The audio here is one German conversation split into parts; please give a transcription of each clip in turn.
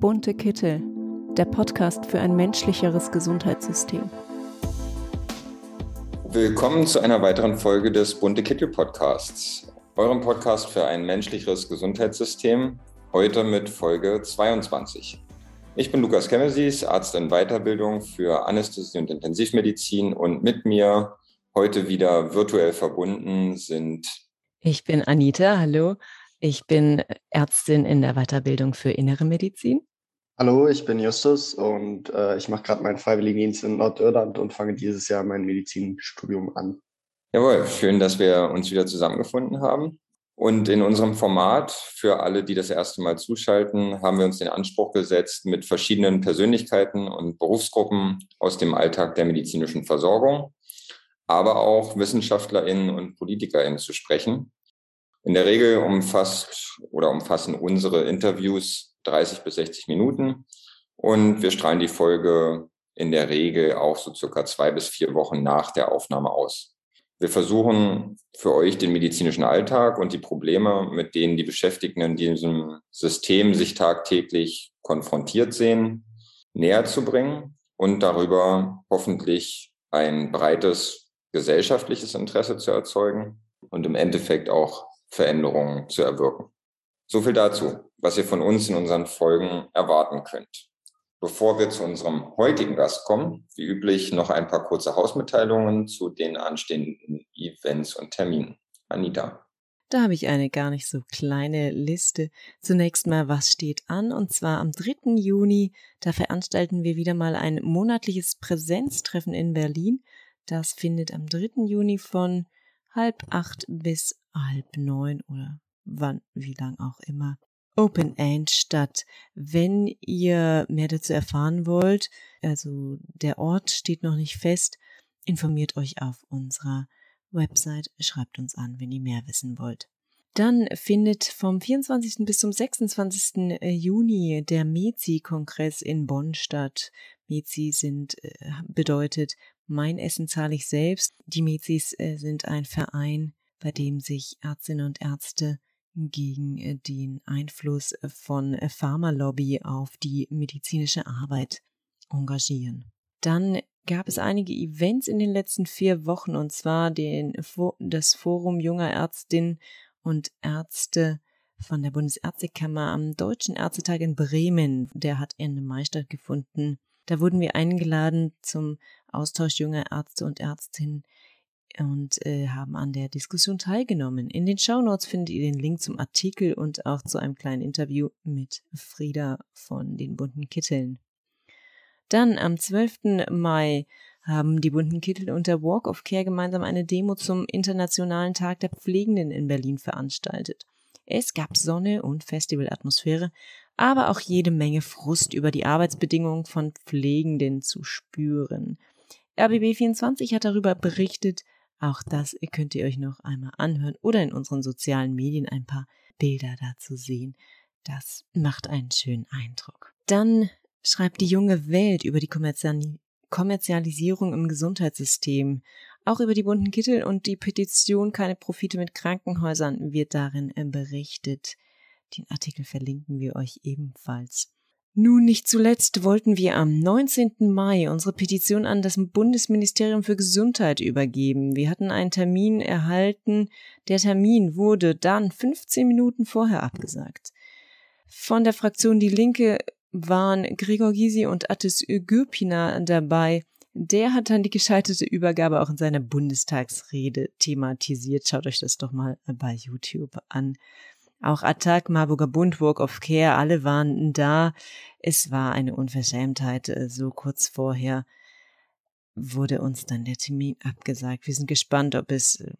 Bunte Kittel, der Podcast für ein menschlicheres Gesundheitssystem. Willkommen zu einer weiteren Folge des Bunte Kittel Podcasts, eurem Podcast für ein menschlicheres Gesundheitssystem, heute mit Folge 22. Ich bin Lukas Kemesis, Arzt in Weiterbildung für Anästhesie und Intensivmedizin und mit mir heute wieder virtuell verbunden sind. Ich bin Anita, hallo. Ich bin Ärztin in der Weiterbildung für Innere Medizin. Hallo, ich bin Justus und äh, ich mache gerade meinen Freiwilligendienst in Nordirland und fange dieses Jahr mein Medizinstudium an. Jawohl, schön, dass wir uns wieder zusammengefunden haben. Und in unserem Format, für alle, die das erste Mal zuschalten, haben wir uns den Anspruch gesetzt, mit verschiedenen Persönlichkeiten und Berufsgruppen aus dem Alltag der medizinischen Versorgung, aber auch WissenschaftlerInnen und PolitikerInnen zu sprechen. In der Regel umfasst oder umfassen unsere Interviews 30 bis 60 Minuten. Und wir strahlen die Folge in der Regel auch so circa zwei bis vier Wochen nach der Aufnahme aus. Wir versuchen für euch den medizinischen Alltag und die Probleme, mit denen die Beschäftigten in diesem System sich tagtäglich konfrontiert sehen, näher zu bringen und darüber hoffentlich ein breites gesellschaftliches Interesse zu erzeugen und im Endeffekt auch Veränderungen zu erwirken. So viel dazu was ihr von uns in unseren Folgen erwarten könnt. Bevor wir zu unserem heutigen Gast kommen, wie üblich noch ein paar kurze Hausmitteilungen zu den anstehenden Events und Terminen. Anita. Da habe ich eine gar nicht so kleine Liste. Zunächst mal, was steht an? Und zwar am 3. Juni, da veranstalten wir wieder mal ein monatliches Präsenztreffen in Berlin. Das findet am 3. Juni von halb acht bis halb neun oder wann, wie lang auch immer Open End statt. Wenn ihr mehr dazu erfahren wollt, also der Ort steht noch nicht fest, informiert euch auf unserer Website, schreibt uns an, wenn ihr mehr wissen wollt. Dann findet vom 24. bis zum 26. Äh, Juni der MEZI-Kongress in Bonn statt. MEZI sind, äh, bedeutet, mein Essen zahle ich selbst. Die MEZIs äh, sind ein Verein, bei dem sich Ärztinnen und Ärzte gegen äh, den Einfluss äh, von äh, Pharmalobby auf die medizinische Arbeit engagieren. Dann gab es einige Events in den letzten vier Wochen und zwar den, das Forum junger Ärztinnen und Ärzte von der Bundesärztekammer am Deutschen Ärztetag in Bremen. Der hat Ende Mai stattgefunden. Da wurden wir eingeladen zum Austausch junger Ärzte und Ärztinnen und äh, haben an der Diskussion teilgenommen. In den Shownotes findet ihr den Link zum Artikel und auch zu einem kleinen Interview mit Frieda von den bunten Kitteln. Dann am 12. Mai haben die bunten Kittel und der Walk of Care gemeinsam eine Demo zum Internationalen Tag der Pflegenden in Berlin veranstaltet. Es gab Sonne und Festivalatmosphäre, aber auch jede Menge Frust über die Arbeitsbedingungen von Pflegenden zu spüren. RBB24 hat darüber berichtet, auch das könnt ihr euch noch einmal anhören oder in unseren sozialen Medien ein paar Bilder dazu sehen. Das macht einen schönen Eindruck. Dann schreibt die junge Welt über die Kommerzialisierung im Gesundheitssystem. Auch über die bunten Kittel und die Petition Keine Profite mit Krankenhäusern wird darin berichtet. Den Artikel verlinken wir euch ebenfalls. Nun nicht zuletzt wollten wir am 19. Mai unsere Petition an das Bundesministerium für Gesundheit übergeben. Wir hatten einen Termin erhalten. Der Termin wurde dann 15 Minuten vorher abgesagt. Von der Fraktion Die Linke waren Gregor Gysi und Attis Gürpina dabei. Der hat dann die gescheiterte Übergabe auch in seiner Bundestagsrede thematisiert. Schaut euch das doch mal bei YouTube an. Auch Attac, Marburger Bund, Walk of Care, alle waren da. Es war eine Unverschämtheit. Äh, so kurz vorher wurde uns dann der Termin abgesagt. Wir sind gespannt, ob es äh,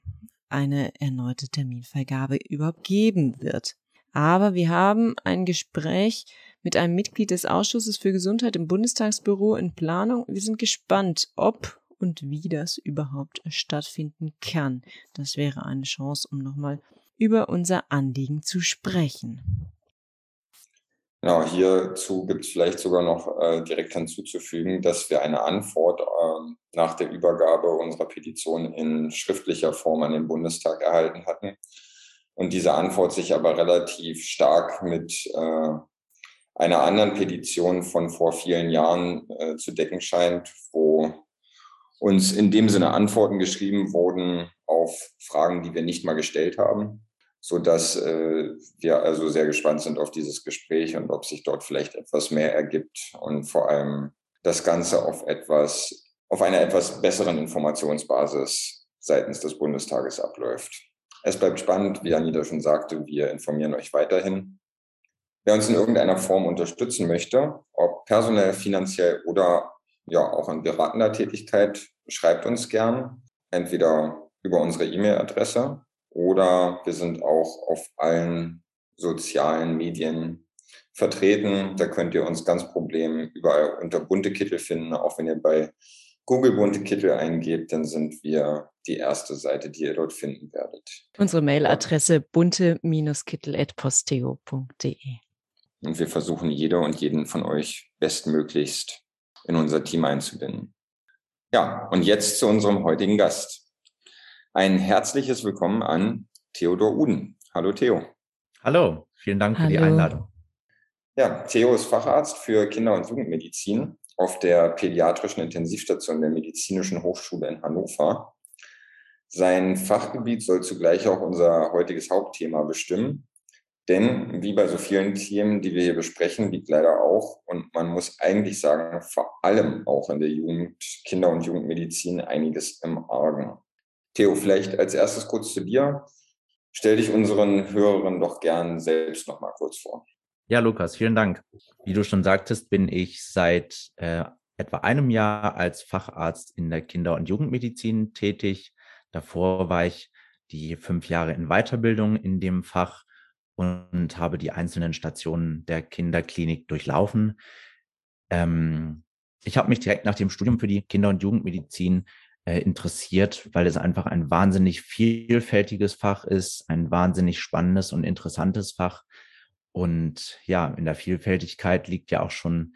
eine erneute Terminvergabe überhaupt geben wird. Aber wir haben ein Gespräch mit einem Mitglied des Ausschusses für Gesundheit im Bundestagsbüro in Planung. Wir sind gespannt, ob und wie das überhaupt stattfinden kann. Das wäre eine Chance, um nochmal über unser Anliegen zu sprechen. Genau, hierzu gibt es vielleicht sogar noch äh, direkt hinzuzufügen, dass wir eine Antwort äh, nach der Übergabe unserer Petition in schriftlicher Form an den Bundestag erhalten hatten und diese Antwort sich aber relativ stark mit äh, einer anderen Petition von vor vielen Jahren äh, zu decken scheint, wo uns in dem Sinne Antworten geschrieben wurden auf Fragen, die wir nicht mal gestellt haben, so dass äh, wir also sehr gespannt sind auf dieses Gespräch und ob sich dort vielleicht etwas mehr ergibt und vor allem das Ganze auf etwas, auf einer etwas besseren Informationsbasis seitens des Bundestages abläuft. Es bleibt spannend, wie Anita schon sagte, wir informieren euch weiterhin. Wer uns in irgendeiner Form unterstützen möchte, ob personell, finanziell oder ja auch in beratender Tätigkeit, schreibt uns gern, entweder über unsere E-Mail-Adresse oder wir sind auch auf allen sozialen Medien vertreten. Da könnt ihr uns ganz problem überall unter bunte Kittel finden. Auch wenn ihr bei Google bunte Kittel eingebt, dann sind wir die erste Seite, die ihr dort finden werdet. Unsere Mailadresse bunte-kittel.posteo.de. Und wir versuchen jede und jeden von euch bestmöglichst in unser Team einzubinden. Ja, und jetzt zu unserem heutigen Gast. Ein herzliches Willkommen an Theodor Uden. Hallo Theo. Hallo, vielen Dank Hallo. für die Einladung. Ja, Theo ist Facharzt für Kinder- und Jugendmedizin auf der pädiatrischen Intensivstation der Medizinischen Hochschule in Hannover. Sein Fachgebiet soll zugleich auch unser heutiges Hauptthema bestimmen. Denn wie bei so vielen Themen, die wir hier besprechen, liegt leider auch, und man muss eigentlich sagen, vor allem auch in der Jugend, Kinder- und Jugendmedizin einiges im Argen. Theo, vielleicht als erstes kurz zu dir. Stell dich unseren Hörerinnen doch gern selbst noch mal kurz vor. Ja, Lukas, vielen Dank. Wie du schon sagtest, bin ich seit äh, etwa einem Jahr als Facharzt in der Kinder- und Jugendmedizin tätig. Davor war ich die fünf Jahre in Weiterbildung in dem Fach und habe die einzelnen Stationen der Kinderklinik durchlaufen. Ähm, ich habe mich direkt nach dem Studium für die Kinder- und Jugendmedizin äh, interessiert, weil es einfach ein wahnsinnig vielfältiges Fach ist, ein wahnsinnig spannendes und interessantes Fach und ja, in der Vielfältigkeit liegt ja auch schon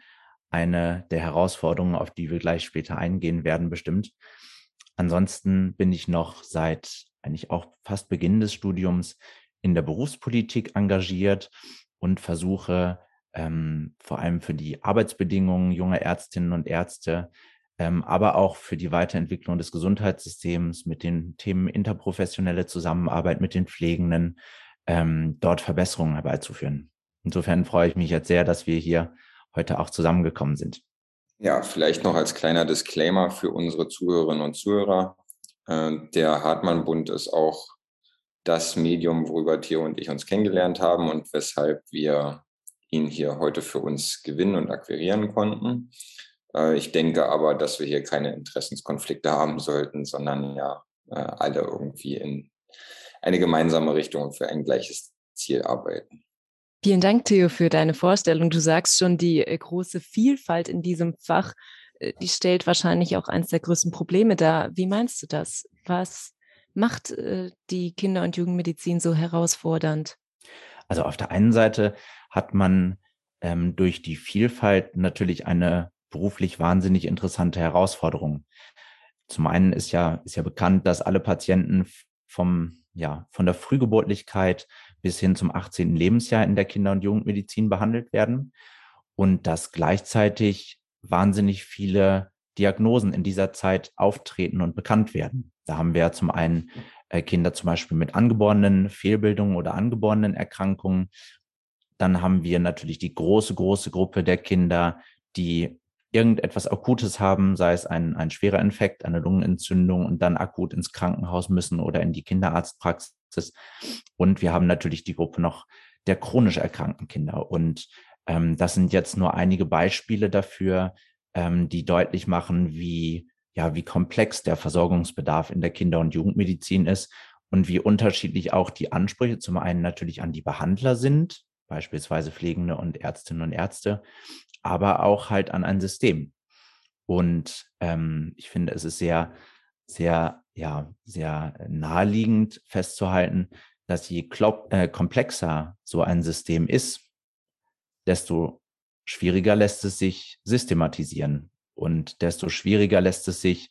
eine der Herausforderungen, auf die wir gleich später eingehen werden, bestimmt. Ansonsten bin ich noch seit eigentlich auch fast Beginn des Studiums in der Berufspolitik engagiert und versuche ähm, vor allem für die Arbeitsbedingungen junger Ärztinnen und Ärzte, ähm, aber auch für die Weiterentwicklung des Gesundheitssystems mit den Themen interprofessionelle Zusammenarbeit mit den Pflegenden, ähm, dort Verbesserungen herbeizuführen. Insofern freue ich mich jetzt sehr, dass wir hier heute auch zusammengekommen sind. Ja, vielleicht noch als kleiner Disclaimer für unsere Zuhörerinnen und Zuhörer. Äh, der Hartmann-Bund ist auch das Medium, worüber Theo und ich uns kennengelernt haben und weshalb wir ihn hier heute für uns gewinnen und akquirieren konnten. Äh, ich denke aber, dass wir hier keine Interessenskonflikte haben sollten, sondern ja äh, alle irgendwie in eine gemeinsame Richtung und für ein gleiches Ziel arbeiten. Vielen Dank, Theo, für deine Vorstellung. Du sagst schon, die äh, große Vielfalt in diesem Fach, die stellt wahrscheinlich auch eines der größten Probleme dar. Wie meinst du das? Was macht die Kinder- und Jugendmedizin so herausfordernd? Also auf der einen Seite hat man ähm, durch die Vielfalt natürlich eine beruflich wahnsinnig interessante Herausforderung. Zum einen ist ja, ist ja bekannt, dass alle Patienten vom ja, von der Frühgeburtlichkeit bis hin zum 18. Lebensjahr in der Kinder- und Jugendmedizin behandelt werden und dass gleichzeitig wahnsinnig viele Diagnosen in dieser Zeit auftreten und bekannt werden. Da haben wir zum einen äh, Kinder zum Beispiel mit angeborenen Fehlbildungen oder angeborenen Erkrankungen. Dann haben wir natürlich die große, große Gruppe der Kinder, die irgendetwas Akutes haben, sei es ein, ein schwerer Infekt, eine Lungenentzündung und dann akut ins Krankenhaus müssen oder in die Kinderarztpraxis. Und wir haben natürlich die Gruppe noch der chronisch erkrankten Kinder. Und ähm, das sind jetzt nur einige Beispiele dafür, ähm, die deutlich machen, wie, ja, wie komplex der Versorgungsbedarf in der Kinder- und Jugendmedizin ist und wie unterschiedlich auch die Ansprüche zum einen natürlich an die Behandler sind, beispielsweise Pflegende und Ärztinnen und Ärzte, aber auch halt an ein System. Und ähm, ich finde, es ist sehr, sehr, ja, sehr naheliegend festzuhalten, dass je äh, komplexer so ein System ist, desto schwieriger lässt es sich systematisieren und desto schwieriger lässt es sich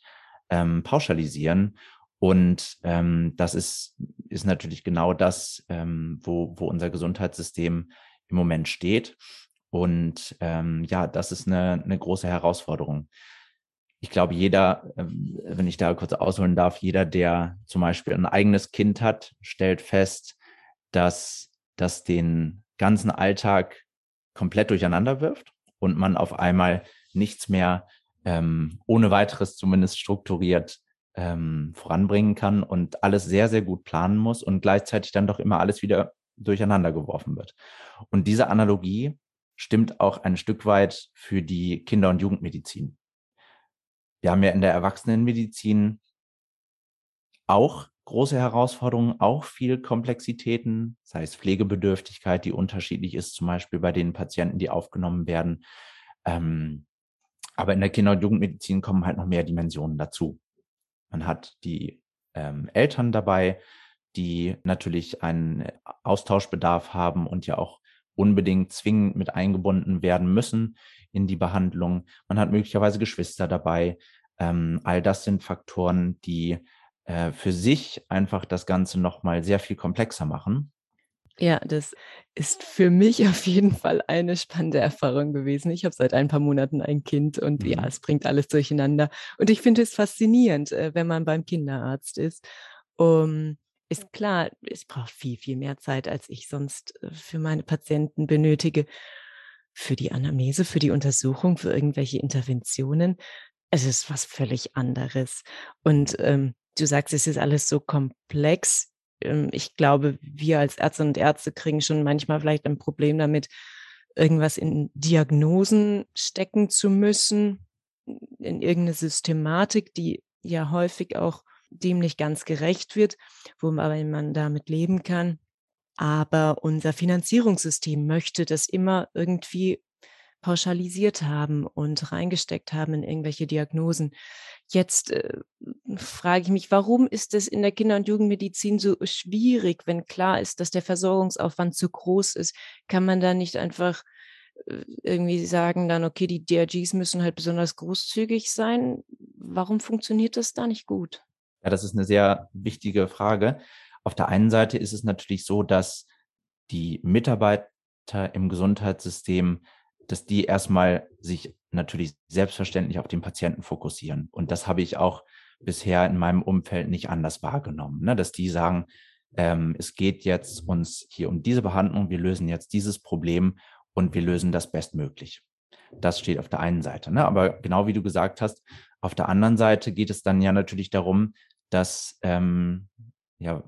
ähm, pauschalisieren. Und ähm, das ist, ist natürlich genau das, ähm, wo, wo unser Gesundheitssystem im Moment steht. Und ähm, ja, das ist eine, eine große Herausforderung. Ich glaube, jeder, ähm, wenn ich da kurz ausholen darf, jeder, der zum Beispiel ein eigenes Kind hat, stellt fest, dass das den ganzen Alltag komplett durcheinander wirft und man auf einmal nichts mehr ähm, ohne weiteres zumindest strukturiert ähm, voranbringen kann und alles sehr, sehr gut planen muss und gleichzeitig dann doch immer alles wieder durcheinander geworfen wird. Und diese Analogie stimmt auch ein Stück weit für die Kinder- und Jugendmedizin. Wir haben ja in der Erwachsenenmedizin auch große Herausforderungen, auch viel Komplexitäten, sei es Pflegebedürftigkeit, die unterschiedlich ist, zum Beispiel bei den Patienten, die aufgenommen werden. Ähm, aber in der Kinder- und Jugendmedizin kommen halt noch mehr Dimensionen dazu. Man hat die ähm, Eltern dabei, die natürlich einen Austauschbedarf haben und ja auch unbedingt zwingend mit eingebunden werden müssen in die Behandlung. Man hat möglicherweise Geschwister dabei. Ähm, all das sind Faktoren, die äh, für sich einfach das Ganze nochmal sehr viel komplexer machen. Ja, das ist für mich auf jeden Fall eine spannende Erfahrung gewesen. Ich habe seit ein paar Monaten ein Kind und mhm. ja, es bringt alles durcheinander. Und ich finde es faszinierend, äh, wenn man beim Kinderarzt ist. Um, ist klar, es braucht viel, viel mehr Zeit, als ich sonst äh, für meine Patienten benötige. Für die Anamnese, für die Untersuchung, für irgendwelche Interventionen. Es ist was völlig anderes. Und ähm, du sagst, es ist alles so komplex. Ähm, ich glaube, wir als Ärzte und Ärzte kriegen schon manchmal vielleicht ein Problem damit, irgendwas in Diagnosen stecken zu müssen, in irgendeine Systematik, die ja häufig auch dem nicht ganz gerecht wird, wo man damit leben kann. Aber unser Finanzierungssystem möchte das immer irgendwie pauschalisiert haben und reingesteckt haben in irgendwelche Diagnosen. Jetzt äh, frage ich mich, warum ist es in der Kinder- und Jugendmedizin so schwierig, wenn klar ist, dass der Versorgungsaufwand zu groß ist? Kann man da nicht einfach äh, irgendwie sagen dann, okay, die DRGs müssen halt besonders großzügig sein? Warum funktioniert das da nicht gut? Ja, das ist eine sehr wichtige Frage. Auf der einen Seite ist es natürlich so, dass die Mitarbeiter im Gesundheitssystem, dass die erstmal sich natürlich selbstverständlich auf den Patienten fokussieren. Und das habe ich auch bisher in meinem Umfeld nicht anders wahrgenommen, ne? dass die sagen, ähm, es geht jetzt uns hier um diese Behandlung, wir lösen jetzt dieses Problem und wir lösen das bestmöglich. Das steht auf der einen Seite. Ne? Aber genau wie du gesagt hast, auf der anderen Seite geht es dann ja natürlich darum, dass, ähm, ja,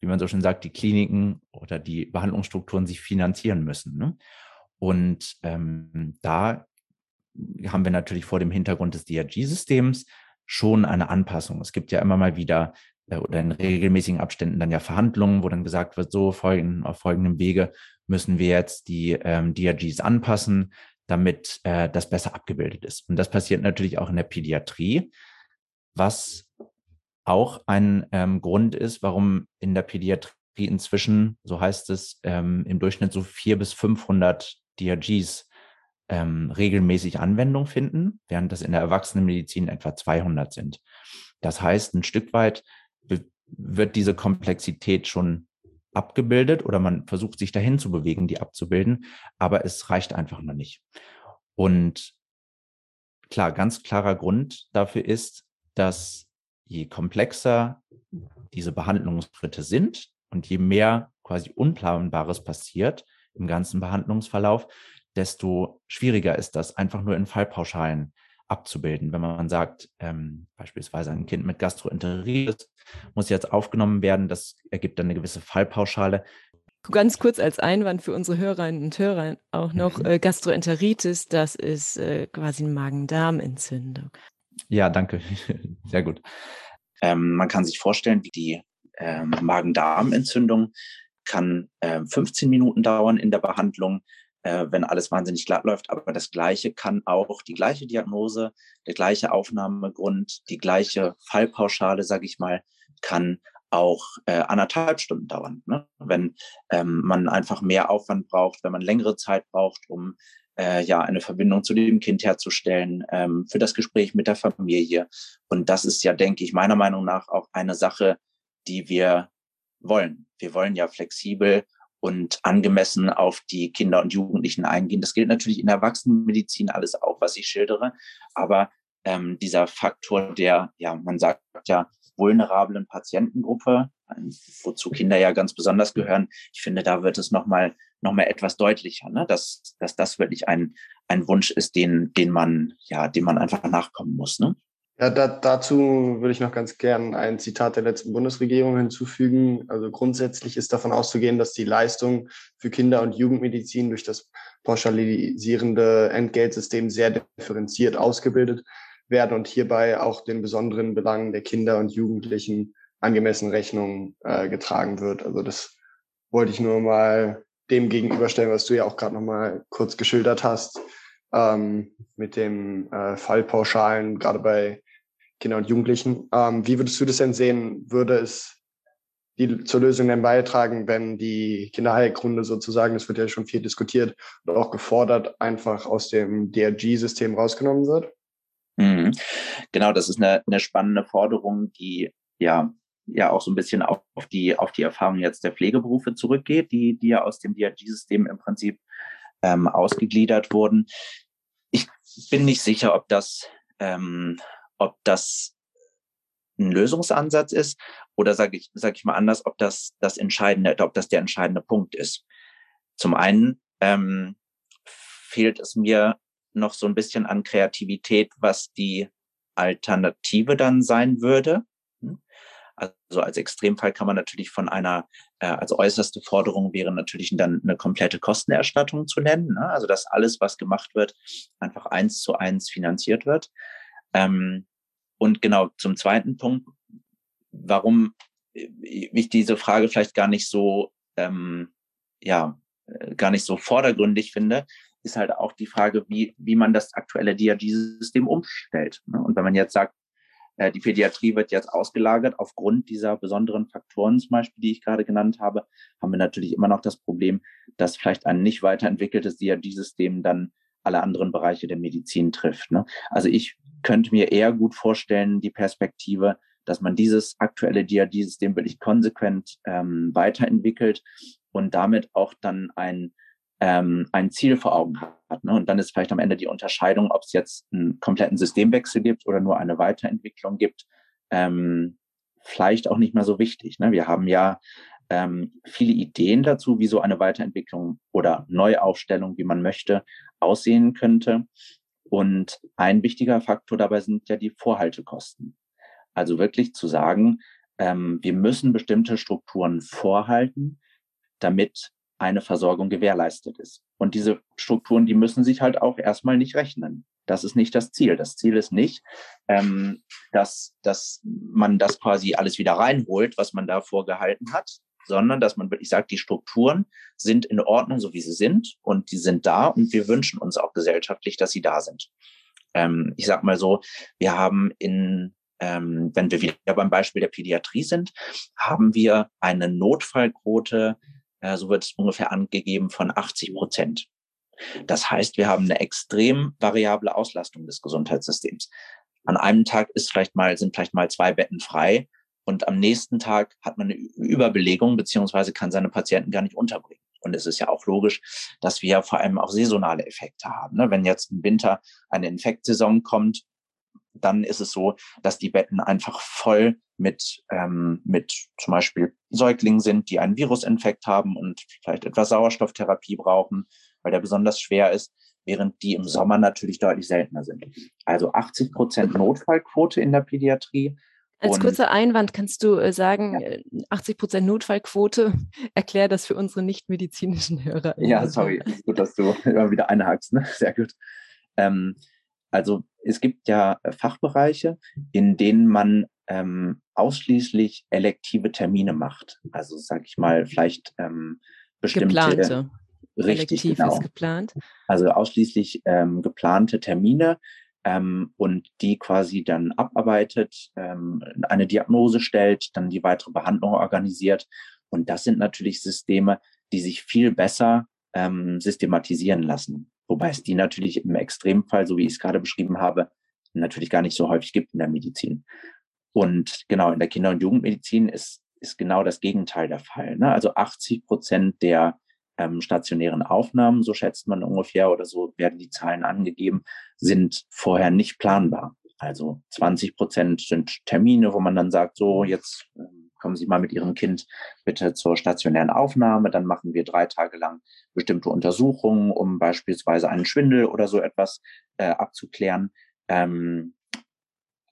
wie man so schön sagt, die Kliniken oder die Behandlungsstrukturen sich finanzieren müssen. Ne? Und ähm, da haben wir natürlich vor dem Hintergrund des DRG-Systems schon eine Anpassung. Es gibt ja immer mal wieder äh, oder in regelmäßigen Abständen dann ja Verhandlungen, wo dann gesagt wird, so folgen, auf folgendem Wege müssen wir jetzt die ähm, DRGs anpassen, damit äh, das besser abgebildet ist. Und das passiert natürlich auch in der Pädiatrie, was auch ein ähm, Grund ist, warum in der Pädiatrie inzwischen, so heißt es, ähm, im Durchschnitt so vier bis 500 DRGs ähm, regelmäßig Anwendung finden, während das in der Erwachsenenmedizin etwa 200 sind. Das heißt, ein Stück weit wird diese Komplexität schon abgebildet oder man versucht sich dahin zu bewegen, die abzubilden, aber es reicht einfach noch nicht. Und klar, ganz klarer Grund dafür ist, dass je komplexer diese Behandlungsschritte sind und je mehr quasi Unplanbares passiert im ganzen Behandlungsverlauf, desto schwieriger ist das, einfach nur in Fallpauschalen abzubilden. Wenn man sagt, ähm, beispielsweise ein Kind mit Gastroenteritis muss jetzt aufgenommen werden, das ergibt dann eine gewisse Fallpauschale. Ganz kurz als Einwand für unsere Hörerinnen und Hörer auch noch, mhm. äh, Gastroenteritis, das ist äh, quasi eine Magen-Darm-Entzündung. Ja, danke. Sehr gut. Ähm, man kann sich vorstellen, wie die ähm, Magen-Darm-Entzündung kann äh, 15 Minuten dauern in der Behandlung äh, wenn alles wahnsinnig glatt läuft. Aber das Gleiche kann auch die gleiche Diagnose, der gleiche Aufnahmegrund, die gleiche Fallpauschale, sage ich mal, kann auch äh, anderthalb Stunden dauern. Ne? Wenn ähm, man einfach mehr Aufwand braucht, wenn man längere Zeit braucht, um äh, ja eine Verbindung zu dem Kind herzustellen, ähm, für das Gespräch mit der Familie. Und das ist ja, denke ich, meiner Meinung nach auch eine Sache, die wir wollen. Wir wollen ja flexibel und angemessen auf die Kinder und Jugendlichen eingehen. Das gilt natürlich in der Erwachsenenmedizin alles auch, was ich schildere. Aber ähm, dieser Faktor der, ja, man sagt ja, vulnerablen Patientengruppe, wozu Kinder ja ganz besonders gehören. Ich finde, da wird es nochmal noch mal etwas deutlicher, ne? dass, dass das wirklich ein, ein Wunsch ist, den, den man, ja, dem man einfach nachkommen muss. Ne? Ja, da, dazu würde ich noch ganz gern ein Zitat der letzten Bundesregierung hinzufügen. Also grundsätzlich ist davon auszugehen, dass die Leistung für Kinder- und Jugendmedizin durch das pauschalisierende Entgeltsystem sehr differenziert ausgebildet werden und hierbei auch den besonderen Belangen der Kinder und Jugendlichen angemessen Rechnung äh, getragen wird. Also das wollte ich nur mal dem gegenüberstellen, was du ja auch gerade noch mal kurz geschildert hast, ähm, mit dem äh, Fallpauschalen, gerade bei Kindern und Jugendlichen. Ähm, wie würdest du das denn sehen? Würde es die zur Lösung denn beitragen, wenn die Kinderheilkunde sozusagen, das wird ja schon viel diskutiert und auch gefordert, einfach aus dem DRG-System rausgenommen wird? Mhm. Genau, das ist eine, eine spannende Forderung, die ja ja auch so ein bisschen auf, auf die auf die Erfahrung jetzt der Pflegeberufe zurückgeht, die die ja aus dem DRG-System im Prinzip ähm, ausgegliedert wurden. Ich bin nicht sicher, ob das ähm, ob das ein Lösungsansatz ist oder sage ich sage ich mal anders, ob das das entscheidende, ob das der entscheidende Punkt ist. Zum einen ähm, fehlt es mir noch so ein bisschen an Kreativität, was die Alternative dann sein würde. Also als Extremfall kann man natürlich von einer, äh, als äußerste Forderung wäre natürlich dann eine komplette Kostenerstattung zu nennen. Ne? Also dass alles, was gemacht wird, einfach eins zu eins finanziert wird. Ähm, und genau zum zweiten Punkt, warum ich diese Frage vielleicht gar nicht so, ähm, ja, äh, gar nicht so vordergründig finde, ist halt auch die Frage, wie, wie man das aktuelle DRG-System umstellt. Ne? Und wenn man jetzt sagt, äh, die Pädiatrie wird jetzt ausgelagert aufgrund dieser besonderen Faktoren zum Beispiel, die ich gerade genannt habe, haben wir natürlich immer noch das Problem, dass vielleicht ein nicht weiterentwickeltes DRG-System dann alle anderen Bereiche der Medizin trifft. Ne? Also ich könnte mir eher gut vorstellen, die Perspektive, dass man dieses aktuelle DRG-System wirklich konsequent ähm, weiterentwickelt und damit auch dann ein ähm, ein Ziel vor Augen hat. Ne? Und dann ist vielleicht am Ende die Unterscheidung, ob es jetzt einen kompletten Systemwechsel gibt oder nur eine Weiterentwicklung gibt, ähm, vielleicht auch nicht mehr so wichtig. Ne? Wir haben ja ähm, viele Ideen dazu, wie so eine Weiterentwicklung oder Neuaufstellung, wie man möchte, aussehen könnte. Und ein wichtiger Faktor dabei sind ja die Vorhaltekosten. Also wirklich zu sagen, ähm, wir müssen bestimmte Strukturen vorhalten, damit eine Versorgung gewährleistet ist. Und diese Strukturen, die müssen sich halt auch erstmal nicht rechnen. Das ist nicht das Ziel. Das Ziel ist nicht, ähm, dass, dass man das quasi alles wieder reinholt, was man da vorgehalten hat, sondern dass man wirklich sagt, die Strukturen sind in Ordnung, so wie sie sind und die sind da und wir wünschen uns auch gesellschaftlich, dass sie da sind. Ähm, ich sag mal so, wir haben in ähm, wenn wir wieder beim Beispiel der Pädiatrie sind, haben wir eine Notfallquote so wird es ungefähr angegeben von 80 Prozent. Das heißt, wir haben eine extrem variable Auslastung des Gesundheitssystems. An einem Tag ist vielleicht mal, sind vielleicht mal zwei Betten frei und am nächsten Tag hat man eine Überbelegung beziehungsweise kann seine Patienten gar nicht unterbringen. Und es ist ja auch logisch, dass wir vor allem auch saisonale Effekte haben. Ne? Wenn jetzt im Winter eine Infektsaison kommt, dann ist es so, dass die Betten einfach voll mit, ähm, mit zum Beispiel Säuglingen sind, die einen Virusinfekt haben und vielleicht etwas Sauerstofftherapie brauchen, weil der besonders schwer ist, während die im Sommer natürlich deutlich seltener sind. Also 80 Prozent Notfallquote in der Pädiatrie. Als kurzer Einwand kannst du äh, sagen, ja. 80 äh, Prozent Notfallquote, erklär das für unsere nichtmedizinischen Hörer. Ja, sorry, gut, dass du immer wieder einhakst, ne? sehr gut. Ähm, also es gibt ja äh, Fachbereiche, in denen man ähm, ausschließlich elektive Termine macht. Also sag ich mal, vielleicht ähm, bestimmte geplante. Richtig, Elektiv genau. ist geplant. Also ausschließlich ähm, geplante Termine ähm, und die quasi dann abarbeitet, ähm, eine Diagnose stellt, dann die weitere Behandlung organisiert. Und das sind natürlich Systeme, die sich viel besser ähm, systematisieren lassen. Wobei es die natürlich im Extremfall, so wie ich es gerade beschrieben habe, natürlich gar nicht so häufig gibt in der Medizin. Und genau, in der Kinder- und Jugendmedizin ist ist genau das Gegenteil der Fall. Ne? Also 80 Prozent der ähm, stationären Aufnahmen, so schätzt man ungefähr oder so werden die Zahlen angegeben, sind vorher nicht planbar. Also 20 Prozent sind Termine, wo man dann sagt, so jetzt ähm, kommen Sie mal mit Ihrem Kind bitte zur stationären Aufnahme, dann machen wir drei Tage lang bestimmte Untersuchungen, um beispielsweise einen Schwindel oder so etwas äh, abzuklären. Ähm,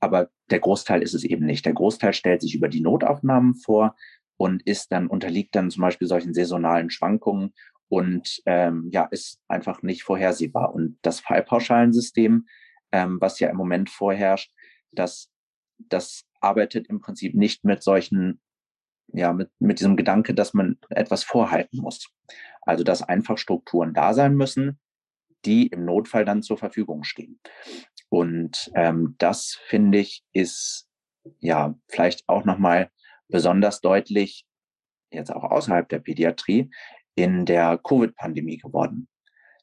aber der Großteil ist es eben nicht. Der Großteil stellt sich über die Notaufnahmen vor und ist dann, unterliegt dann zum Beispiel solchen saisonalen Schwankungen und ähm, ja, ist einfach nicht vorhersehbar. Und das Fallpauschalensystem, ähm, was ja im Moment vorherrscht, das, das arbeitet im Prinzip nicht mit solchen, ja, mit, mit diesem Gedanke, dass man etwas vorhalten muss. Also, dass einfach Strukturen da sein müssen, die im Notfall dann zur Verfügung stehen. Und ähm, das finde ich ist ja vielleicht auch nochmal besonders deutlich jetzt auch außerhalb der Pädiatrie in der Covid-Pandemie geworden.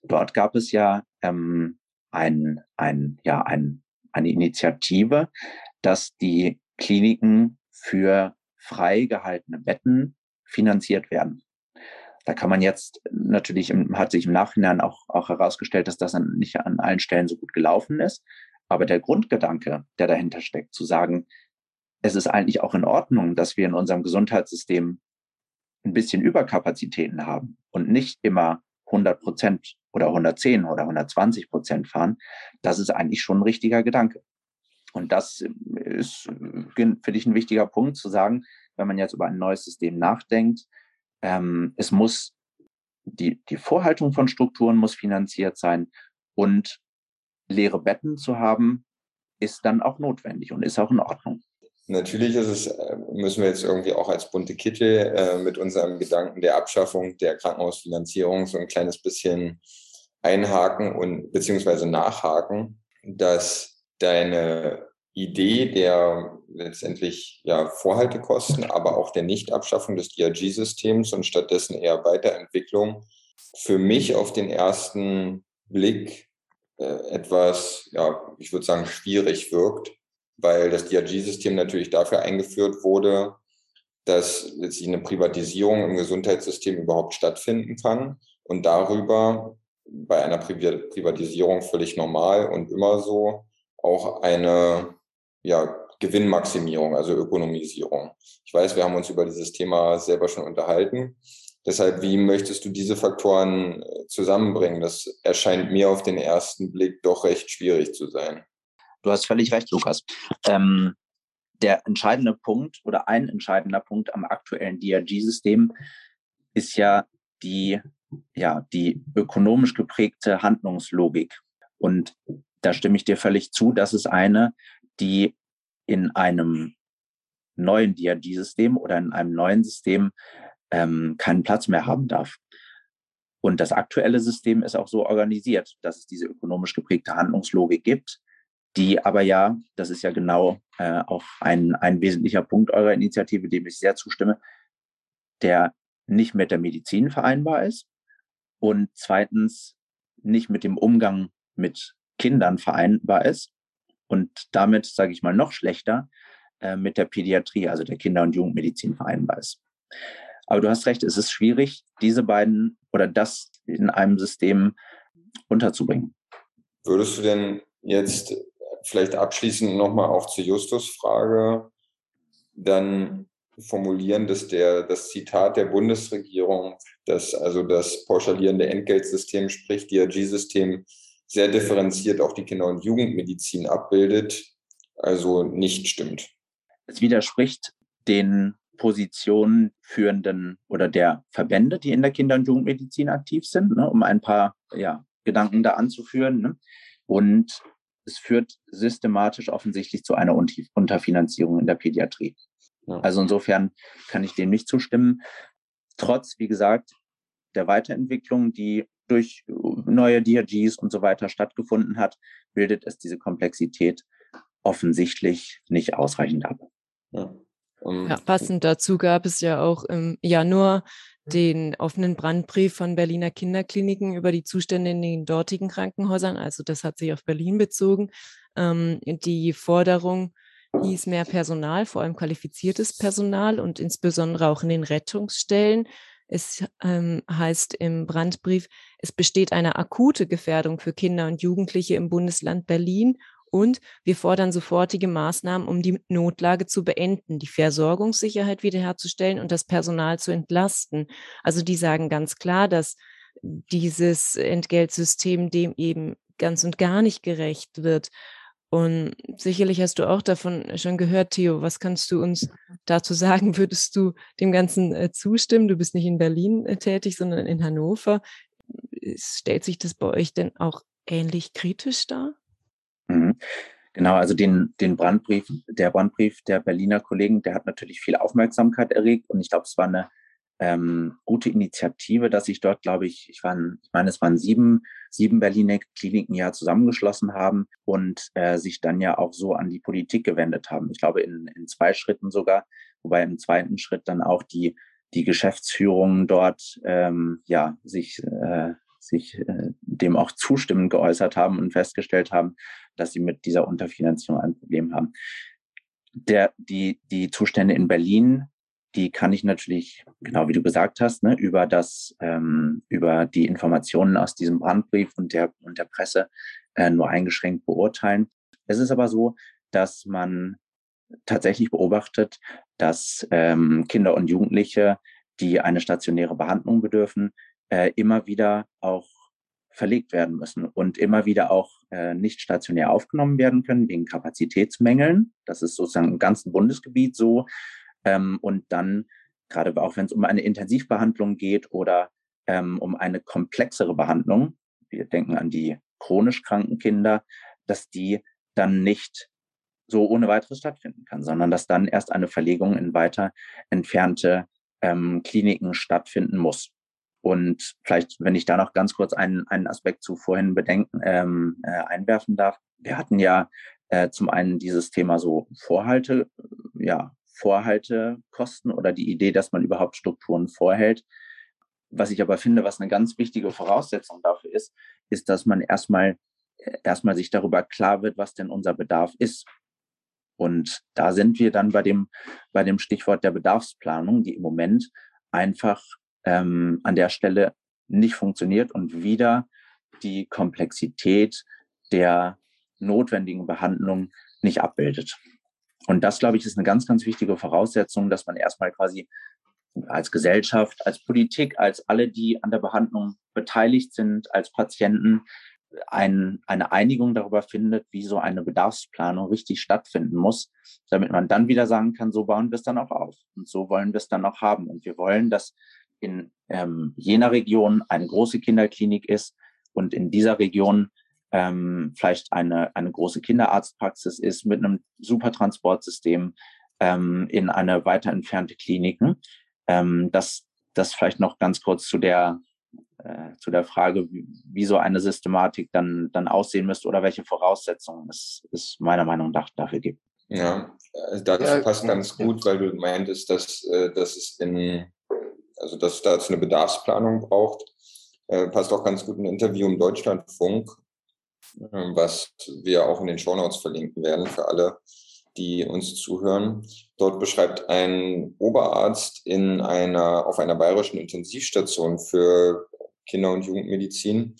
Dort gab es ja ähm, ein, ein, ja, ein, eine Initiative, dass die Kliniken für frei gehaltene Betten finanziert werden. Da kann man jetzt natürlich, hat sich im Nachhinein auch, auch herausgestellt, dass das nicht an allen Stellen so gut gelaufen ist. Aber der Grundgedanke, der dahinter steckt, zu sagen, es ist eigentlich auch in Ordnung, dass wir in unserem Gesundheitssystem ein bisschen Überkapazitäten haben und nicht immer 100 Prozent oder 110 oder 120 Prozent fahren, das ist eigentlich schon ein richtiger Gedanke. Und das ist, finde ich, ein wichtiger Punkt zu sagen, wenn man jetzt über ein neues System nachdenkt. Ähm, es muss, die, die Vorhaltung von Strukturen muss finanziert sein und leere Betten zu haben, ist dann auch notwendig und ist auch in Ordnung. Natürlich ist es, äh, müssen wir jetzt irgendwie auch als bunte Kittel äh, mit unserem Gedanken der Abschaffung der Krankenhausfinanzierung so ein kleines bisschen einhaken und beziehungsweise nachhaken, dass deine Idee der letztendlich ja, Vorhaltekosten, aber auch der Nichtabschaffung des DRG-Systems und stattdessen eher Weiterentwicklung für mich auf den ersten Blick äh, etwas, ja, ich würde sagen, schwierig wirkt, weil das DRG-System natürlich dafür eingeführt wurde, dass letztlich eine Privatisierung im Gesundheitssystem überhaupt stattfinden kann und darüber bei einer Privatisierung völlig normal und immer so auch eine ja, Gewinnmaximierung, also Ökonomisierung. Ich weiß, wir haben uns über dieses Thema selber schon unterhalten. Deshalb, wie möchtest du diese Faktoren äh, zusammenbringen? Das erscheint mir auf den ersten Blick doch recht schwierig zu sein. Du hast völlig recht, Lukas. Ähm, der entscheidende Punkt oder ein entscheidender Punkt am aktuellen DRG-System ist ja die, ja, die ökonomisch geprägte Handlungslogik. Und da stimme ich dir völlig zu. Das ist eine, die in einem neuen DRG-System oder in einem neuen System ähm, keinen Platz mehr haben darf. Und das aktuelle System ist auch so organisiert, dass es diese ökonomisch geprägte Handlungslogik gibt, die aber ja, das ist ja genau äh, auch ein, ein wesentlicher Punkt eurer Initiative, dem ich sehr zustimme, der nicht mit der Medizin vereinbar ist und zweitens nicht mit dem Umgang mit Kindern vereinbar ist und damit, sage ich mal, noch schlechter äh, mit der Pädiatrie, also der Kinder- und Jugendmedizin vereinbar ist. Aber du hast recht, es ist schwierig, diese beiden oder das in einem System unterzubringen. Würdest du denn jetzt vielleicht abschließend nochmal auch zu Justus Frage dann formulieren, dass der, das Zitat der Bundesregierung, dass also das pauschalierende Entgeltsystem, sprich DRG-System, sehr differenziert auch die Kinder- und Jugendmedizin abbildet, also nicht stimmt. Es widerspricht den Positionen führenden oder der Verbände, die in der Kinder- und Jugendmedizin aktiv sind, ne, um ein paar ja, Gedanken da anzuführen. Ne? Und es führt systematisch offensichtlich zu einer Unterfinanzierung in der Pädiatrie. Ja. Also insofern kann ich dem nicht zustimmen. Trotz, wie gesagt, der Weiterentwicklung, die durch neue DRGs und so weiter stattgefunden hat, bildet es diese Komplexität offensichtlich nicht ausreichend ab. Ja. Ja, passend dazu gab es ja auch im Januar den offenen Brandbrief von Berliner Kinderkliniken über die Zustände in den dortigen Krankenhäusern. Also das hat sich auf Berlin bezogen. Ähm, die Forderung, hieß mehr Personal, vor allem qualifiziertes Personal und insbesondere auch in den Rettungsstellen. Es ähm, heißt im Brandbrief, es besteht eine akute Gefährdung für Kinder und Jugendliche im Bundesland Berlin und wir fordern sofortige Maßnahmen, um die Notlage zu beenden, die Versorgungssicherheit wiederherzustellen und das Personal zu entlasten. Also die sagen ganz klar, dass dieses Entgeltsystem dem eben ganz und gar nicht gerecht wird. Und sicherlich hast du auch davon schon gehört, Theo. Was kannst du uns dazu sagen? Würdest du dem Ganzen äh, zustimmen? Du bist nicht in Berlin äh, tätig, sondern in Hannover. Stellt sich das bei euch denn auch ähnlich kritisch dar? Mhm. Genau, also den, den Brandbrief, der Brandbrief der Berliner Kollegen, der hat natürlich viel Aufmerksamkeit erregt und ich glaube, es war eine ähm, gute Initiative, dass sich dort, glaube ich, ich, war, ich meine, es waren sieben, sieben Berliner Kliniken ja zusammengeschlossen haben und äh, sich dann ja auch so an die Politik gewendet haben. Ich glaube, in, in zwei Schritten sogar, wobei im zweiten Schritt dann auch die, die Geschäftsführung dort ähm, ja sich äh, sich äh, dem auch zustimmend geäußert haben und festgestellt haben, dass sie mit dieser Unterfinanzierung ein Problem haben. Der, die, die Zustände in Berlin, die kann ich natürlich, genau wie du gesagt hast, ne, über das, ähm, über die Informationen aus diesem Brandbrief und der, und der Presse äh, nur eingeschränkt beurteilen. Es ist aber so, dass man tatsächlich beobachtet, dass ähm, Kinder und Jugendliche, die eine stationäre Behandlung bedürfen, äh, immer wieder auch verlegt werden müssen und immer wieder auch äh, nicht stationär aufgenommen werden können wegen Kapazitätsmängeln. Das ist sozusagen im ganzen Bundesgebiet so. Ähm, und dann, gerade auch wenn es um eine Intensivbehandlung geht oder ähm, um eine komplexere Behandlung, wir denken an die chronisch kranken Kinder, dass die dann nicht so ohne weiteres stattfinden kann, sondern dass dann erst eine Verlegung in weiter entfernte ähm, Kliniken stattfinden muss. Und vielleicht, wenn ich da noch ganz kurz einen, einen Aspekt zu vorhin bedenken, ähm, äh, einwerfen darf. Wir hatten ja äh, zum einen dieses Thema so Vorhalte, ja, Vorhaltekosten oder die Idee, dass man überhaupt Strukturen vorhält. Was ich aber finde, was eine ganz wichtige Voraussetzung dafür ist, ist, dass man erstmal erstmal sich darüber klar wird, was denn unser Bedarf ist. Und da sind wir dann bei dem, bei dem Stichwort der Bedarfsplanung, die im Moment einfach ähm, an der Stelle nicht funktioniert und wieder die Komplexität der notwendigen Behandlung nicht abbildet. Und das, glaube ich, ist eine ganz, ganz wichtige Voraussetzung, dass man erstmal quasi als Gesellschaft, als Politik, als alle, die an der Behandlung beteiligt sind, als Patienten ein, eine Einigung darüber findet, wie so eine Bedarfsplanung richtig stattfinden muss, damit man dann wieder sagen kann, so bauen wir es dann auch auf und so wollen wir es dann auch haben. Und wir wollen, dass in ähm, jener Region eine große Kinderklinik ist und in dieser Region ähm, vielleicht eine, eine große Kinderarztpraxis ist mit einem super Transportsystem ähm, in eine weiter entfernte Kliniken. Ähm, das, das vielleicht noch ganz kurz zu der, äh, zu der Frage, wie, wie so eine Systematik dann, dann aussehen müsste oder welche Voraussetzungen es, es meiner Meinung nach dafür gibt. Ja, also dazu ja, passt ganz gut, weil du meintest, dass, äh, dass es in also dass es dazu eine Bedarfsplanung braucht. Äh, passt auch ganz gut ein Interview im Deutschlandfunk, äh, was wir auch in den Shownotes verlinken werden für alle, die uns zuhören. Dort beschreibt ein Oberarzt in einer, auf einer bayerischen Intensivstation für Kinder- und Jugendmedizin,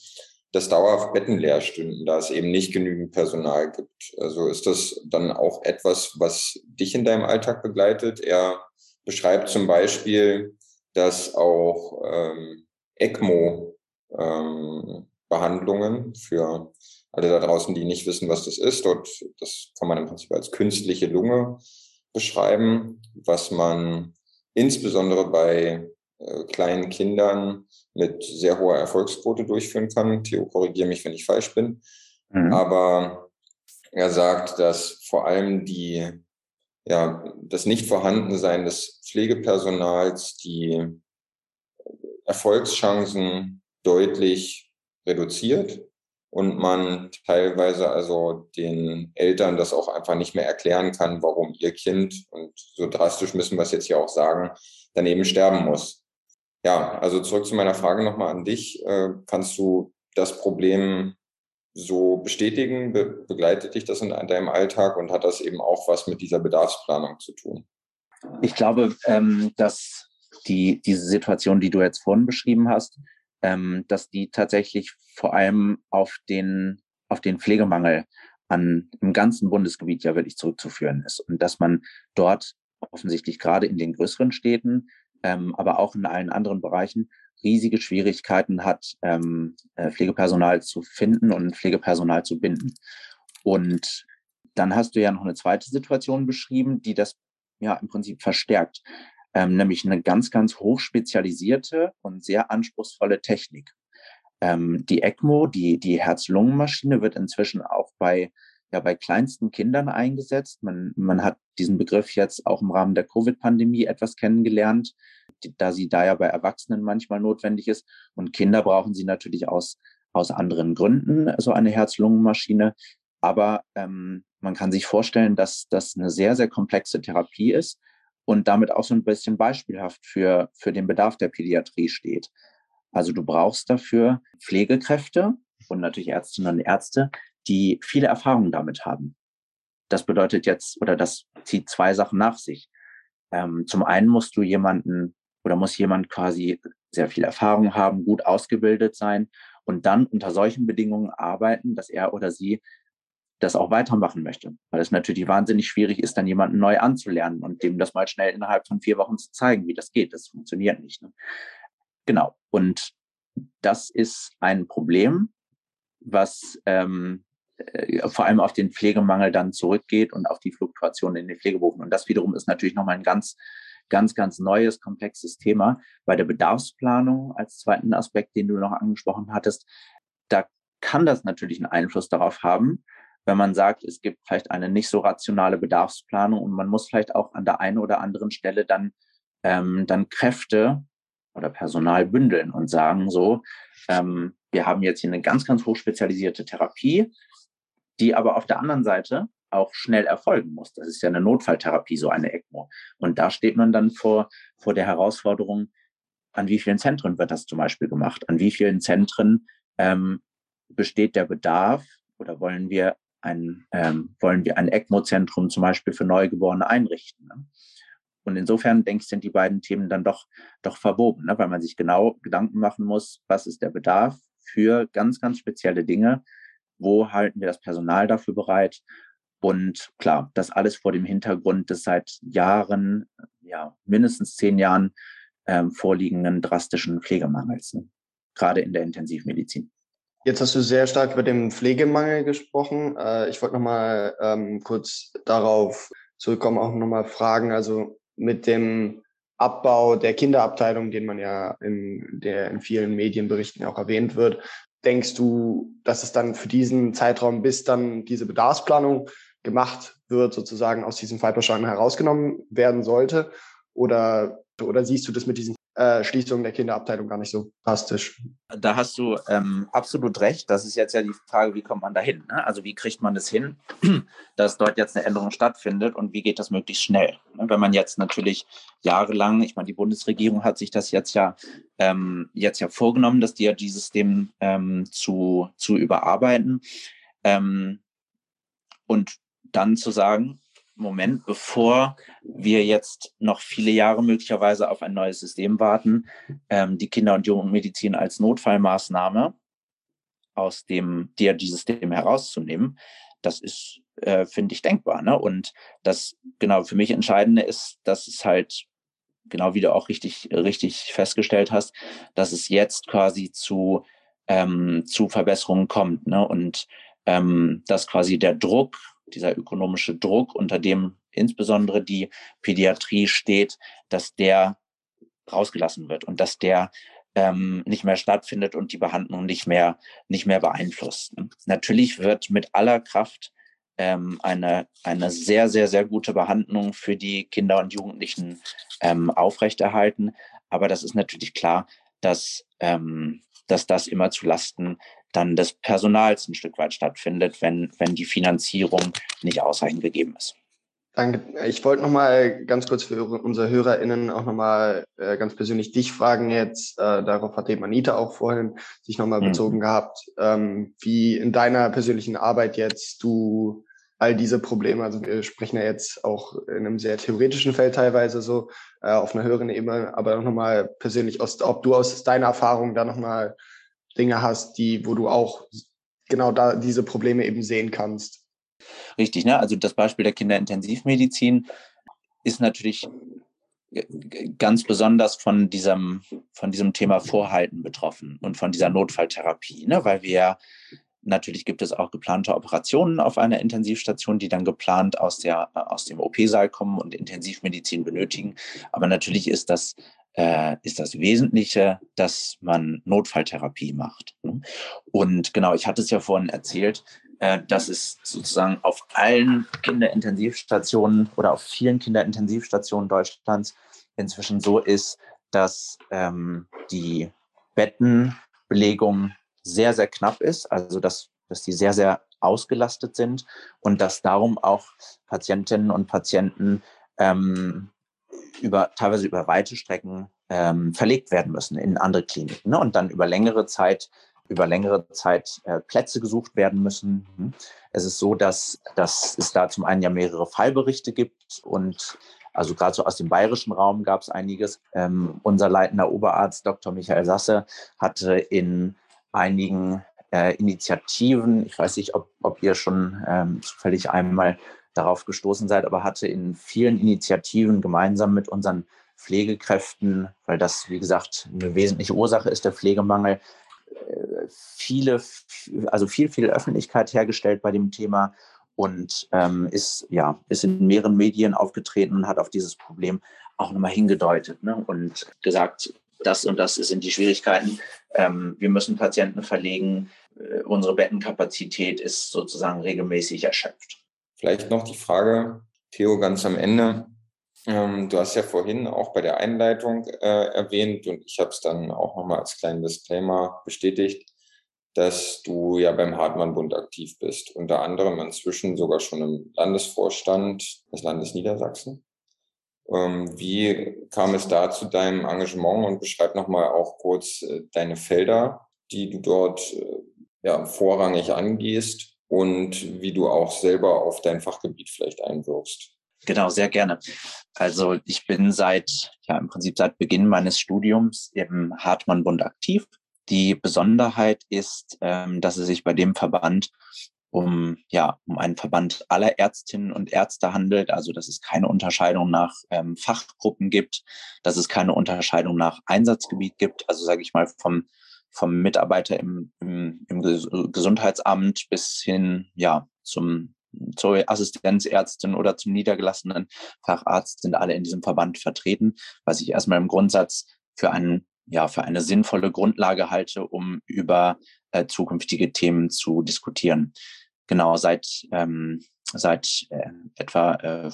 dass dauerhaft Betten leer stünden, da es eben nicht genügend Personal gibt. Also ist das dann auch etwas, was dich in deinem Alltag begleitet? Er beschreibt zum Beispiel, dass auch ähm, ECMO-Behandlungen ähm, für alle da draußen, die nicht wissen, was das ist. Dort, das kann man im Prinzip als künstliche Lunge beschreiben, was man insbesondere bei äh, kleinen Kindern mit sehr hoher Erfolgsquote durchführen kann. Theo, korrigiere mich, wenn ich falsch bin. Mhm. Aber er sagt, dass vor allem die ja, das Nichtvorhandensein des Pflegepersonals die Erfolgschancen deutlich reduziert und man teilweise also den Eltern das auch einfach nicht mehr erklären kann, warum ihr Kind, und so drastisch müssen wir es jetzt hier auch sagen, daneben sterben muss. Ja, also zurück zu meiner Frage nochmal an dich. Äh, kannst du das Problem so bestätigen? Be begleitet dich das in deinem Alltag und hat das eben auch was mit dieser Bedarfsplanung zu tun? Ich glaube, ähm, dass die, diese Situation, die du jetzt vorhin beschrieben hast, ähm, dass die tatsächlich vor allem auf den, auf den Pflegemangel an, im ganzen Bundesgebiet ja wirklich zurückzuführen ist. Und dass man dort offensichtlich gerade in den größeren Städten, ähm, aber auch in allen anderen Bereichen riesige Schwierigkeiten hat, ähm, äh, Pflegepersonal zu finden und Pflegepersonal zu binden. Und dann hast du ja noch eine zweite Situation beschrieben, die das ja im Prinzip verstärkt, ähm, nämlich eine ganz, ganz hochspezialisierte und sehr anspruchsvolle Technik. Ähm, die ECMO, die, die Herz-Lungen-Maschine, wird inzwischen auch bei, ja, bei kleinsten Kindern eingesetzt. Man, man hat diesen Begriff jetzt auch im Rahmen der Covid-Pandemie etwas kennengelernt, da sie da ja bei Erwachsenen manchmal notwendig ist. Und Kinder brauchen sie natürlich aus, aus anderen Gründen, so eine Herz-Lungen-Maschine. Aber ähm, man kann sich vorstellen, dass das eine sehr, sehr komplexe Therapie ist und damit auch so ein bisschen beispielhaft für, für den Bedarf der Pädiatrie steht. Also du brauchst dafür Pflegekräfte und natürlich Ärztinnen und Ärzte, die viele Erfahrungen damit haben. Das bedeutet jetzt, oder das zieht zwei Sachen nach sich. Ähm, zum einen musst du jemanden oder muss jemand quasi sehr viel Erfahrung haben, gut ausgebildet sein und dann unter solchen Bedingungen arbeiten, dass er oder sie das auch weitermachen möchte. Weil es natürlich wahnsinnig schwierig ist, dann jemanden neu anzulernen und dem das mal schnell innerhalb von vier Wochen zu zeigen, wie das geht. Das funktioniert nicht. Ne? Genau. Und das ist ein Problem, was ähm, äh, vor allem auf den Pflegemangel dann zurückgeht und auf die Fluktuation in den Pflegeberufen. Und das wiederum ist natürlich nochmal ein ganz, ganz, ganz neues, komplexes Thema. Bei der Bedarfsplanung als zweiten Aspekt, den du noch angesprochen hattest, da kann das natürlich einen Einfluss darauf haben, wenn man sagt, es gibt vielleicht eine nicht so rationale Bedarfsplanung und man muss vielleicht auch an der einen oder anderen Stelle dann, ähm, dann Kräfte oder Personal bündeln und sagen so, ähm, wir haben jetzt hier eine ganz, ganz hochspezialisierte Therapie, die aber auf der anderen Seite auch schnell erfolgen muss. Das ist ja eine Notfalltherapie, so eine ECMO. Und da steht man dann vor, vor der Herausforderung, an wie vielen Zentren wird das zum Beispiel gemacht? An wie vielen Zentren ähm, besteht der Bedarf oder wollen wir ein, ähm, wollen wir ein ECMO-Zentrum zum Beispiel für Neugeborene einrichten? Ne? Und insofern, denke ich, sind die beiden Themen dann doch, doch verwoben, ne? weil man sich genau Gedanken machen muss, was ist der Bedarf für ganz, ganz spezielle Dinge, wo halten wir das Personal dafür bereit? Und klar, das alles vor dem Hintergrund des seit Jahren, ja, mindestens zehn Jahren ähm, vorliegenden drastischen Pflegemangels, ne? gerade in der Intensivmedizin. Jetzt hast du sehr stark über den Pflegemangel gesprochen. Äh, ich wollte nochmal ähm, kurz darauf zurückkommen, auch nochmal fragen, also mit dem Abbau der Kinderabteilung, den man ja in, der in vielen Medienberichten auch erwähnt wird, denkst du, dass es dann für diesen Zeitraum, bis dann diese Bedarfsplanung gemacht wird, sozusagen aus diesem Fallpauschalen herausgenommen werden sollte? Oder, oder siehst du das mit diesen äh, Schließung der Kinderabteilung gar nicht so drastisch. Da hast du ähm, absolut recht. Das ist jetzt ja die Frage, wie kommt man da hin? Ne? Also wie kriegt man es das hin, dass dort jetzt eine Änderung stattfindet und wie geht das möglichst schnell? Ne? Wenn man jetzt natürlich jahrelang, ich meine, die Bundesregierung hat sich das jetzt ja ähm, jetzt ja vorgenommen, dass die ja dieses System ähm, zu, zu überarbeiten. Ähm, und dann zu sagen, Moment, bevor wir jetzt noch viele Jahre möglicherweise auf ein neues System warten, ähm, die Kinder- und Jugendmedizin als Notfallmaßnahme aus dem DRG-System herauszunehmen, das ist, äh, finde ich, denkbar. Ne? Und das genau für mich Entscheidende ist, dass es halt, genau wie du auch richtig, richtig festgestellt hast, dass es jetzt quasi zu, ähm, zu Verbesserungen kommt. Ne? Und ähm, dass quasi der Druck dieser ökonomische Druck, unter dem insbesondere die Pädiatrie steht, dass der rausgelassen wird und dass der ähm, nicht mehr stattfindet und die Behandlung nicht mehr, nicht mehr beeinflusst. Natürlich wird mit aller Kraft ähm, eine, eine sehr, sehr, sehr gute Behandlung für die Kinder und Jugendlichen ähm, aufrechterhalten. Aber das ist natürlich klar, dass, ähm, dass das immer zu Lasten dann des Personals ein Stück weit stattfindet, wenn, wenn die Finanzierung nicht ausreichend gegeben ist. Danke. Ich wollte noch mal ganz kurz für unsere HörerInnen auch noch mal äh, ganz persönlich dich fragen jetzt. Äh, darauf hat eben Anita auch vorhin sich noch mal mhm. bezogen gehabt, ähm, wie in deiner persönlichen Arbeit jetzt du all diese Probleme, also wir sprechen ja jetzt auch in einem sehr theoretischen Feld teilweise so äh, auf einer höheren Ebene, aber auch noch mal persönlich, aus, ob du aus deiner Erfahrung da noch mal Dinge hast, die, wo du auch genau da diese Probleme eben sehen kannst. Richtig, ne? Also das Beispiel der Kinderintensivmedizin ist natürlich ganz besonders von diesem, von diesem Thema Vorhalten betroffen und von dieser Notfalltherapie, ne? weil wir natürlich gibt es auch geplante Operationen auf einer Intensivstation, die dann geplant aus, der, aus dem OP-Saal kommen und Intensivmedizin benötigen. Aber natürlich ist das äh, ist das Wesentliche, dass man Notfalltherapie macht. Ne? Und genau, ich hatte es ja vorhin erzählt, äh, dass es sozusagen auf allen Kinderintensivstationen oder auf vielen Kinderintensivstationen Deutschlands inzwischen so ist, dass ähm, die Bettenbelegung sehr, sehr knapp ist, also dass, dass die sehr, sehr ausgelastet sind und dass darum auch Patientinnen und Patienten ähm, über, teilweise über weite Strecken ähm, verlegt werden müssen in andere Kliniken ne? und dann über längere Zeit über längere Zeit äh, Plätze gesucht werden müssen. Mhm. Es ist so, dass, dass es da zum einen ja mehrere Fallberichte gibt und also gerade so aus dem bayerischen Raum gab es einiges. Ähm, unser leitender Oberarzt Dr. Michael Sasse hatte in einigen äh, Initiativen, ich weiß nicht, ob, ob ihr schon ähm, zufällig einmal darauf gestoßen seid, aber hatte in vielen Initiativen gemeinsam mit unseren Pflegekräften, weil das, wie gesagt, eine wesentliche Ursache ist, der Pflegemangel, viele, also viel, viel Öffentlichkeit hergestellt bei dem Thema und ähm, ist, ja, ist in mehreren Medien aufgetreten und hat auf dieses Problem auch nochmal hingedeutet ne? und gesagt, das und das sind die Schwierigkeiten. Ähm, wir müssen Patienten verlegen. Äh, unsere Bettenkapazität ist sozusagen regelmäßig erschöpft. Vielleicht noch die Frage, Theo, ganz am Ende. Ähm, du hast ja vorhin auch bei der Einleitung äh, erwähnt und ich habe es dann auch nochmal als kleinen Disclaimer bestätigt, dass du ja beim Hartmann-Bund aktiv bist, unter anderem inzwischen sogar schon im Landesvorstand des Landes Niedersachsen. Ähm, wie kam es da zu deinem Engagement und beschreib nochmal auch kurz äh, deine Felder, die du dort äh, ja, vorrangig angehst und wie du auch selber auf dein Fachgebiet vielleicht einwirkst. Genau, sehr gerne. Also ich bin seit, ja, im Prinzip seit Beginn meines Studiums im Hartmann-Bund aktiv. Die Besonderheit ist, ähm, dass es sich bei dem Verband um, ja, um einen Verband aller Ärztinnen und Ärzte handelt, also dass es keine Unterscheidung nach ähm, Fachgruppen gibt, dass es keine Unterscheidung nach Einsatzgebiet gibt, also sage ich mal vom, vom Mitarbeiter im, im, im Gesundheitsamt bis hin ja, zum zur Assistenzärztin oder zum niedergelassenen Facharzt sind alle in diesem Verband vertreten, was ich erstmal im Grundsatz für einen ja, für eine sinnvolle Grundlage halte, um über äh, zukünftige Themen zu diskutieren. Genau, seit, ähm, seit äh, etwa äh,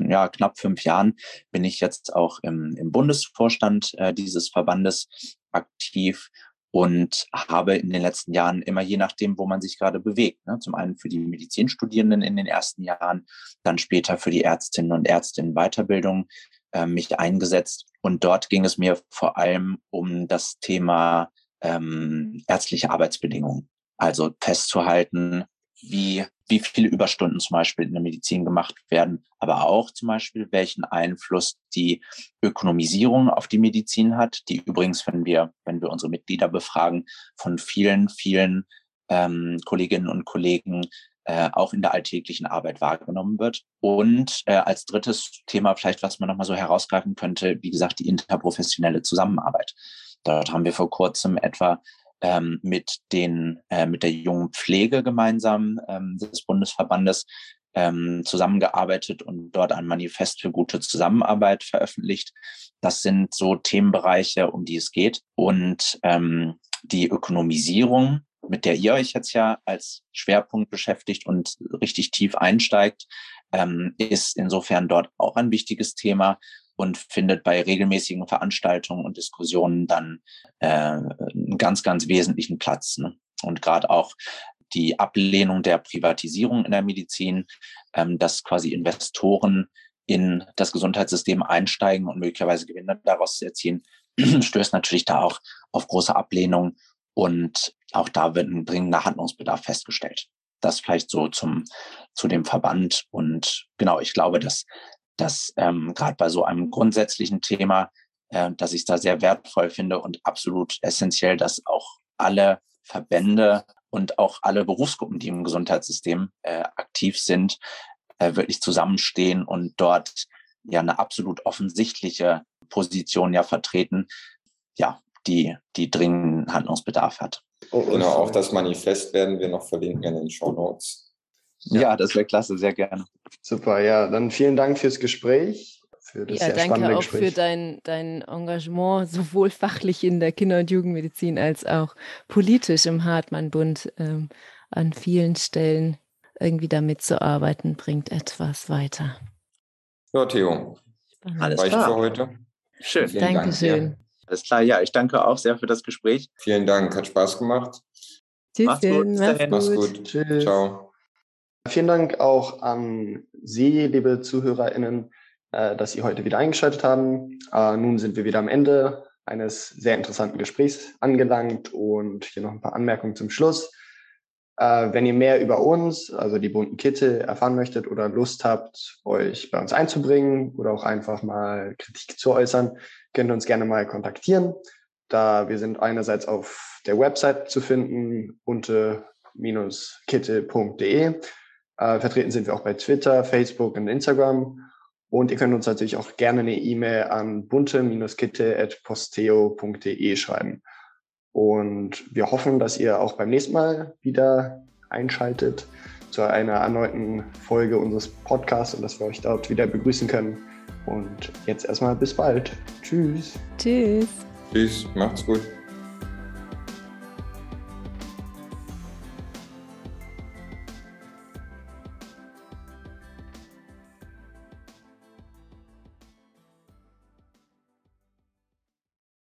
ja, knapp fünf Jahren bin ich jetzt auch im, im Bundesvorstand äh, dieses Verbandes aktiv und habe in den letzten Jahren immer je nachdem, wo man sich gerade bewegt. Ne? Zum einen für die Medizinstudierenden in den ersten Jahren, dann später für die Ärztinnen und Ärzte in Weiterbildung äh, mich eingesetzt. Und dort ging es mir vor allem um das Thema ähm, ärztliche Arbeitsbedingungen. Also festzuhalten, wie, wie viele Überstunden zum Beispiel in der Medizin gemacht werden, aber auch zum Beispiel, welchen Einfluss die Ökonomisierung auf die Medizin hat, die übrigens, wenn wir, wenn wir unsere Mitglieder befragen, von vielen, vielen ähm, Kolleginnen und Kollegen äh, auch in der alltäglichen Arbeit wahrgenommen wird. Und äh, als drittes Thema vielleicht, was man nochmal so herausgreifen könnte, wie gesagt, die interprofessionelle Zusammenarbeit. Dort haben wir vor kurzem etwa ähm, mit den äh, mit der jungen Pflege gemeinsam ähm, des Bundesverbandes ähm, zusammengearbeitet und dort ein Manifest für gute Zusammenarbeit veröffentlicht. Das sind so Themenbereiche, um die es geht. Und ähm, die Ökonomisierung, mit der ihr euch jetzt ja als Schwerpunkt beschäftigt und richtig tief einsteigt, ähm, ist insofern dort auch ein wichtiges Thema und findet bei regelmäßigen Veranstaltungen und Diskussionen dann äh, einen ganz, ganz wesentlichen Platz. Ne? Und gerade auch die Ablehnung der Privatisierung in der Medizin, ähm, dass quasi Investoren in das Gesundheitssystem einsteigen und möglicherweise Gewinne daraus erzielen, stößt natürlich da auch auf große Ablehnung und auch da wird ein dringender Handlungsbedarf festgestellt. Das vielleicht so zum zu dem Verband und genau, ich glaube, dass dass ähm, gerade bei so einem grundsätzlichen Thema, äh, dass ich es da sehr wertvoll finde und absolut essentiell, dass auch alle Verbände und auch alle Berufsgruppen, die im Gesundheitssystem äh, aktiv sind, äh, wirklich zusammenstehen und dort ja eine absolut offensichtliche Position ja vertreten, ja, die, die dringenden Handlungsbedarf hat. Genau, auch das Manifest werden wir noch verlinken in den Show Notes. Ja, ja das wäre klasse, sehr gerne. Super, ja, dann vielen Dank fürs Gespräch. Für das ja, sehr danke spannende auch Gespräch. für dein, dein Engagement, sowohl fachlich in der Kinder- und Jugendmedizin als auch politisch im Hartmann-Bund ähm, an vielen Stellen irgendwie damit zu arbeiten, bringt etwas weiter. Ja, Theo. Spannend. Alles Reicht klar. für heute. Schön. Vielen Dank Dankeschön. dir. Alles klar, ja, ich danke auch sehr für das Gespräch. Vielen Dank, hat Spaß gemacht. Mach's gut, mach's dahin. Mach's gut. gut. Tschüss. Ciao. Vielen Dank auch an Sie, liebe ZuhörerInnen, äh, dass Sie heute wieder eingeschaltet haben. Äh, Nun sind wir wieder am Ende eines sehr interessanten Gesprächs angelangt und hier noch ein paar Anmerkungen zum Schluss. Äh, Wenn ihr mehr über uns, also die bunten Kitte, erfahren möchtet oder Lust habt, euch bei uns einzubringen oder auch einfach mal Kritik zu äußern, könnt ihr uns gerne mal kontaktieren. Da wir sind einerseits auf der Website zu finden, bunte-kitte.de. Äh, vertreten sind wir auch bei Twitter, Facebook und Instagram. Und ihr könnt uns natürlich auch gerne eine E-Mail an bunte-kitte.posteo.de schreiben. Und wir hoffen, dass ihr auch beim nächsten Mal wieder einschaltet zu einer erneuten Folge unseres Podcasts und dass wir euch dort wieder begrüßen können. Und jetzt erstmal bis bald. Tschüss. Tschüss. Tschüss, macht's gut.